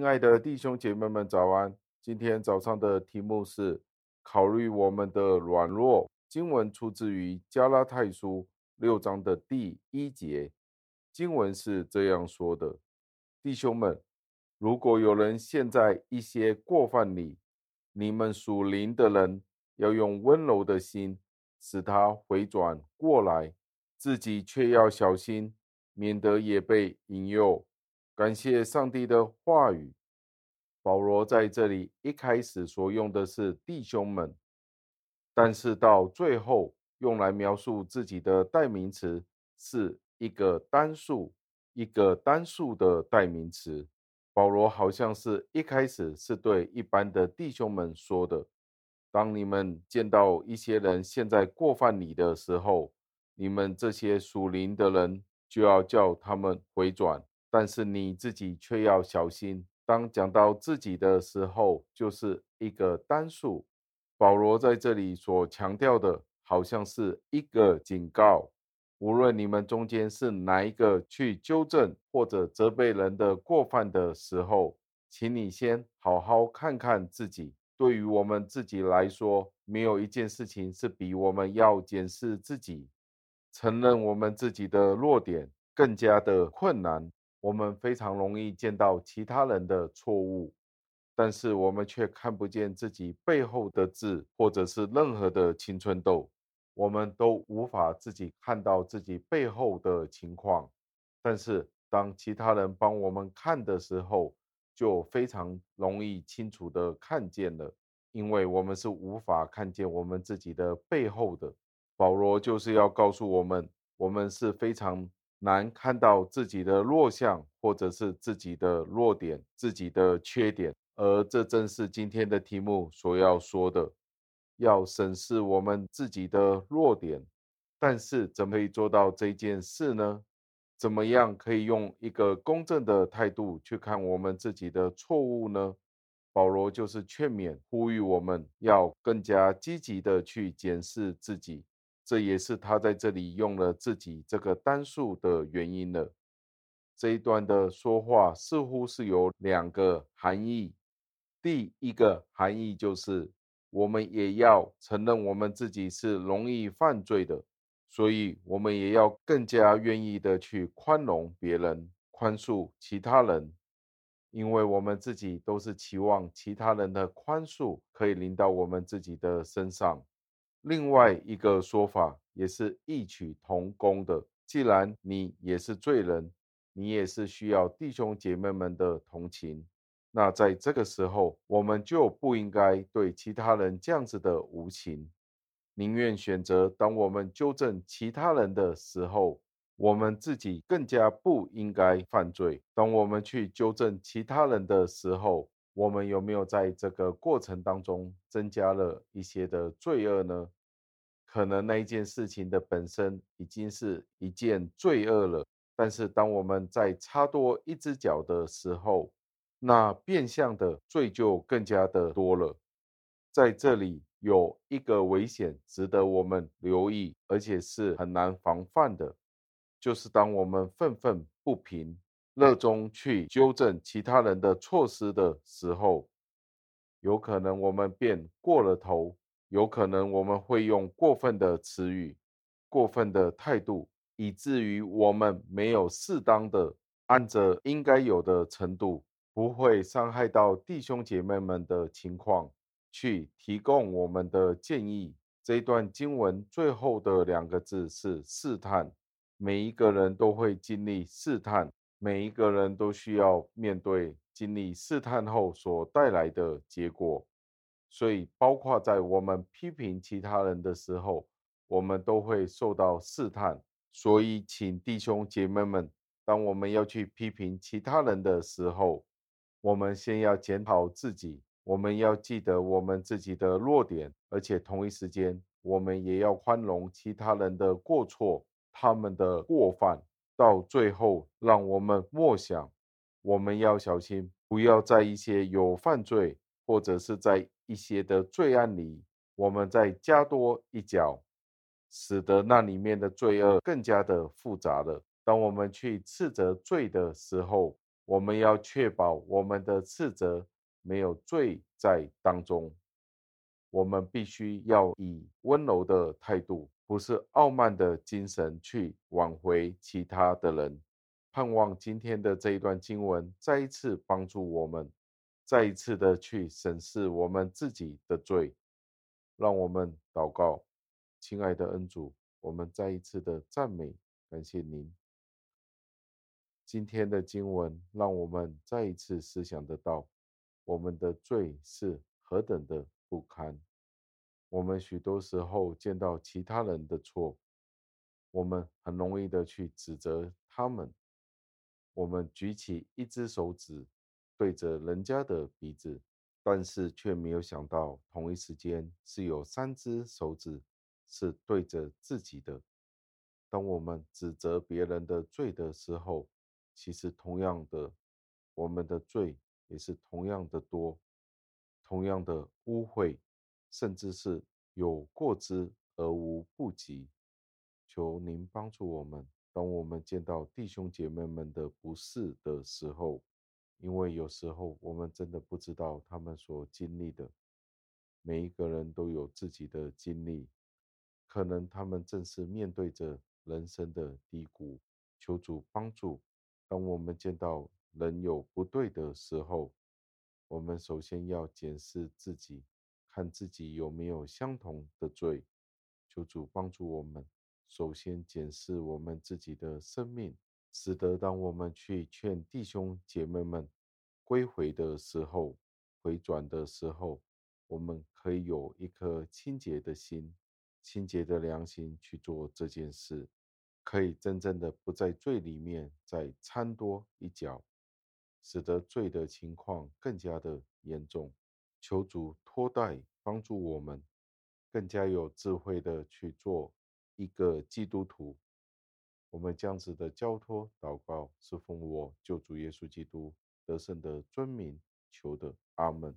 亲爱的弟兄姐妹们，早安！今天早上的题目是考虑我们的软弱。经文出自于加拉太书六章的第一节，经文是这样说的：弟兄们，如果有人陷在一些过犯里，你们属灵的人要用温柔的心使他回转过来，自己却要小心，免得也被引诱。感谢上帝的话语。保罗在这里一开始所用的是弟兄们，但是到最后用来描述自己的代名词是一个单数，一个单数的代名词。保罗好像是一开始是对一般的弟兄们说的：当你们见到一些人陷在过犯里的时候，你们这些属灵的人就要叫他们回转。但是你自己却要小心。当讲到自己的时候，就是一个单数。保罗在这里所强调的，好像是一个警告：无论你们中间是哪一个去纠正或者责备人的过犯的时候，请你先好好看看自己。对于我们自己来说，没有一件事情是比我们要检视自己、承认我们自己的弱点更加的困难。我们非常容易见到其他人的错误，但是我们却看不见自己背后的痣，或者是任何的青春痘。我们都无法自己看到自己背后的情况，但是当其他人帮我们看的时候，就非常容易清楚的看见了，因为我们是无法看见我们自己的背后的。保罗就是要告诉我们，我们是非常。难看到自己的弱项，或者是自己的弱点、自己的缺点，而这正是今天的题目所要说的，要审视我们自己的弱点。但是，怎么可以做到这件事呢？怎么样可以用一个公正的态度去看我们自己的错误呢？保罗就是劝勉、呼吁我们要更加积极的去检视自己。这也是他在这里用了自己这个单数的原因了。这一段的说话似乎是有两个含义。第一个含义就是，我们也要承认我们自己是容易犯罪的，所以我们也要更加愿意的去宽容别人、宽恕其他人，因为我们自己都是期望其他人的宽恕可以临到我们自己的身上。另外一个说法也是异曲同工的。既然你也是罪人，你也是需要弟兄姐妹们的同情。那在这个时候，我们就不应该对其他人这样子的无情，宁愿选择当我们纠正其他人的时候，我们自己更加不应该犯罪。当我们去纠正其他人的时候，我们有没有在这个过程当中增加了一些的罪恶呢？可能那一件事情的本身已经是一件罪恶了，但是当我们再插多一只脚的时候，那变相的罪就更加的多了。在这里有一个危险值得我们留意，而且是很难防范的，就是当我们愤愤不平。热衷去纠正其他人的错失的时候，有可能我们变过了头，有可能我们会用过分的词语、过分的态度，以至于我们没有适当的按着应该有的程度，不会伤害到弟兄姐妹们的情况，去提供我们的建议。这段经文最后的两个字是试探，每一个人都会经历试探。每一个人都需要面对经历试探后所带来的结果，所以包括在我们批评其他人的时候，我们都会受到试探。所以，请弟兄姐妹们，当我们要去批评其他人的时候，我们先要检讨自己，我们要记得我们自己的弱点，而且同一时间，我们也要宽容其他人的过错，他们的过犯。到最后，让我们默想，我们要小心，不要在一些有犯罪，或者是在一些的罪案里，我们再加多一脚，使得那里面的罪恶更加的复杂了。当我们去斥责罪的时候，我们要确保我们的斥责没有罪在当中。我们必须要以温柔的态度，不是傲慢的精神去挽回其他的人。盼望今天的这一段经文再一次帮助我们，再一次的去审视我们自己的罪。让我们祷告，亲爱的恩主，我们再一次的赞美，感谢您。今天的经文让我们再一次思想得到，我们的罪是何等的不堪。我们许多时候见到其他人的错，我们很容易的去指责他们。我们举起一只手指对着人家的鼻子，但是却没有想到，同一时间是有三只手指是对着自己的。当我们指责别人的罪的时候，其实同样的，我们的罪也是同样的多，同样的污秽。甚至是有过之而无不及，求您帮助我们。当我们见到弟兄姐妹们的不是的时候，因为有时候我们真的不知道他们所经历的。每一个人都有自己的经历，可能他们正是面对着人生的低谷。求主帮助。当我们见到人有不对的时候，我们首先要检视自己。看自己有没有相同的罪，求主帮助我们。首先检视我们自己的生命，使得当我们去劝弟兄姐妹们归回的时候、回转的时候，我们可以有一颗清洁的心、清洁的良心去做这件事，可以真正的不在罪里面再掺多一脚，使得罪的情况更加的严重。求主托带帮助我们，更加有智慧的去做一个基督徒。我们这样子的交托祷告，是奉我救主耶稣基督得胜的尊名求的，阿门。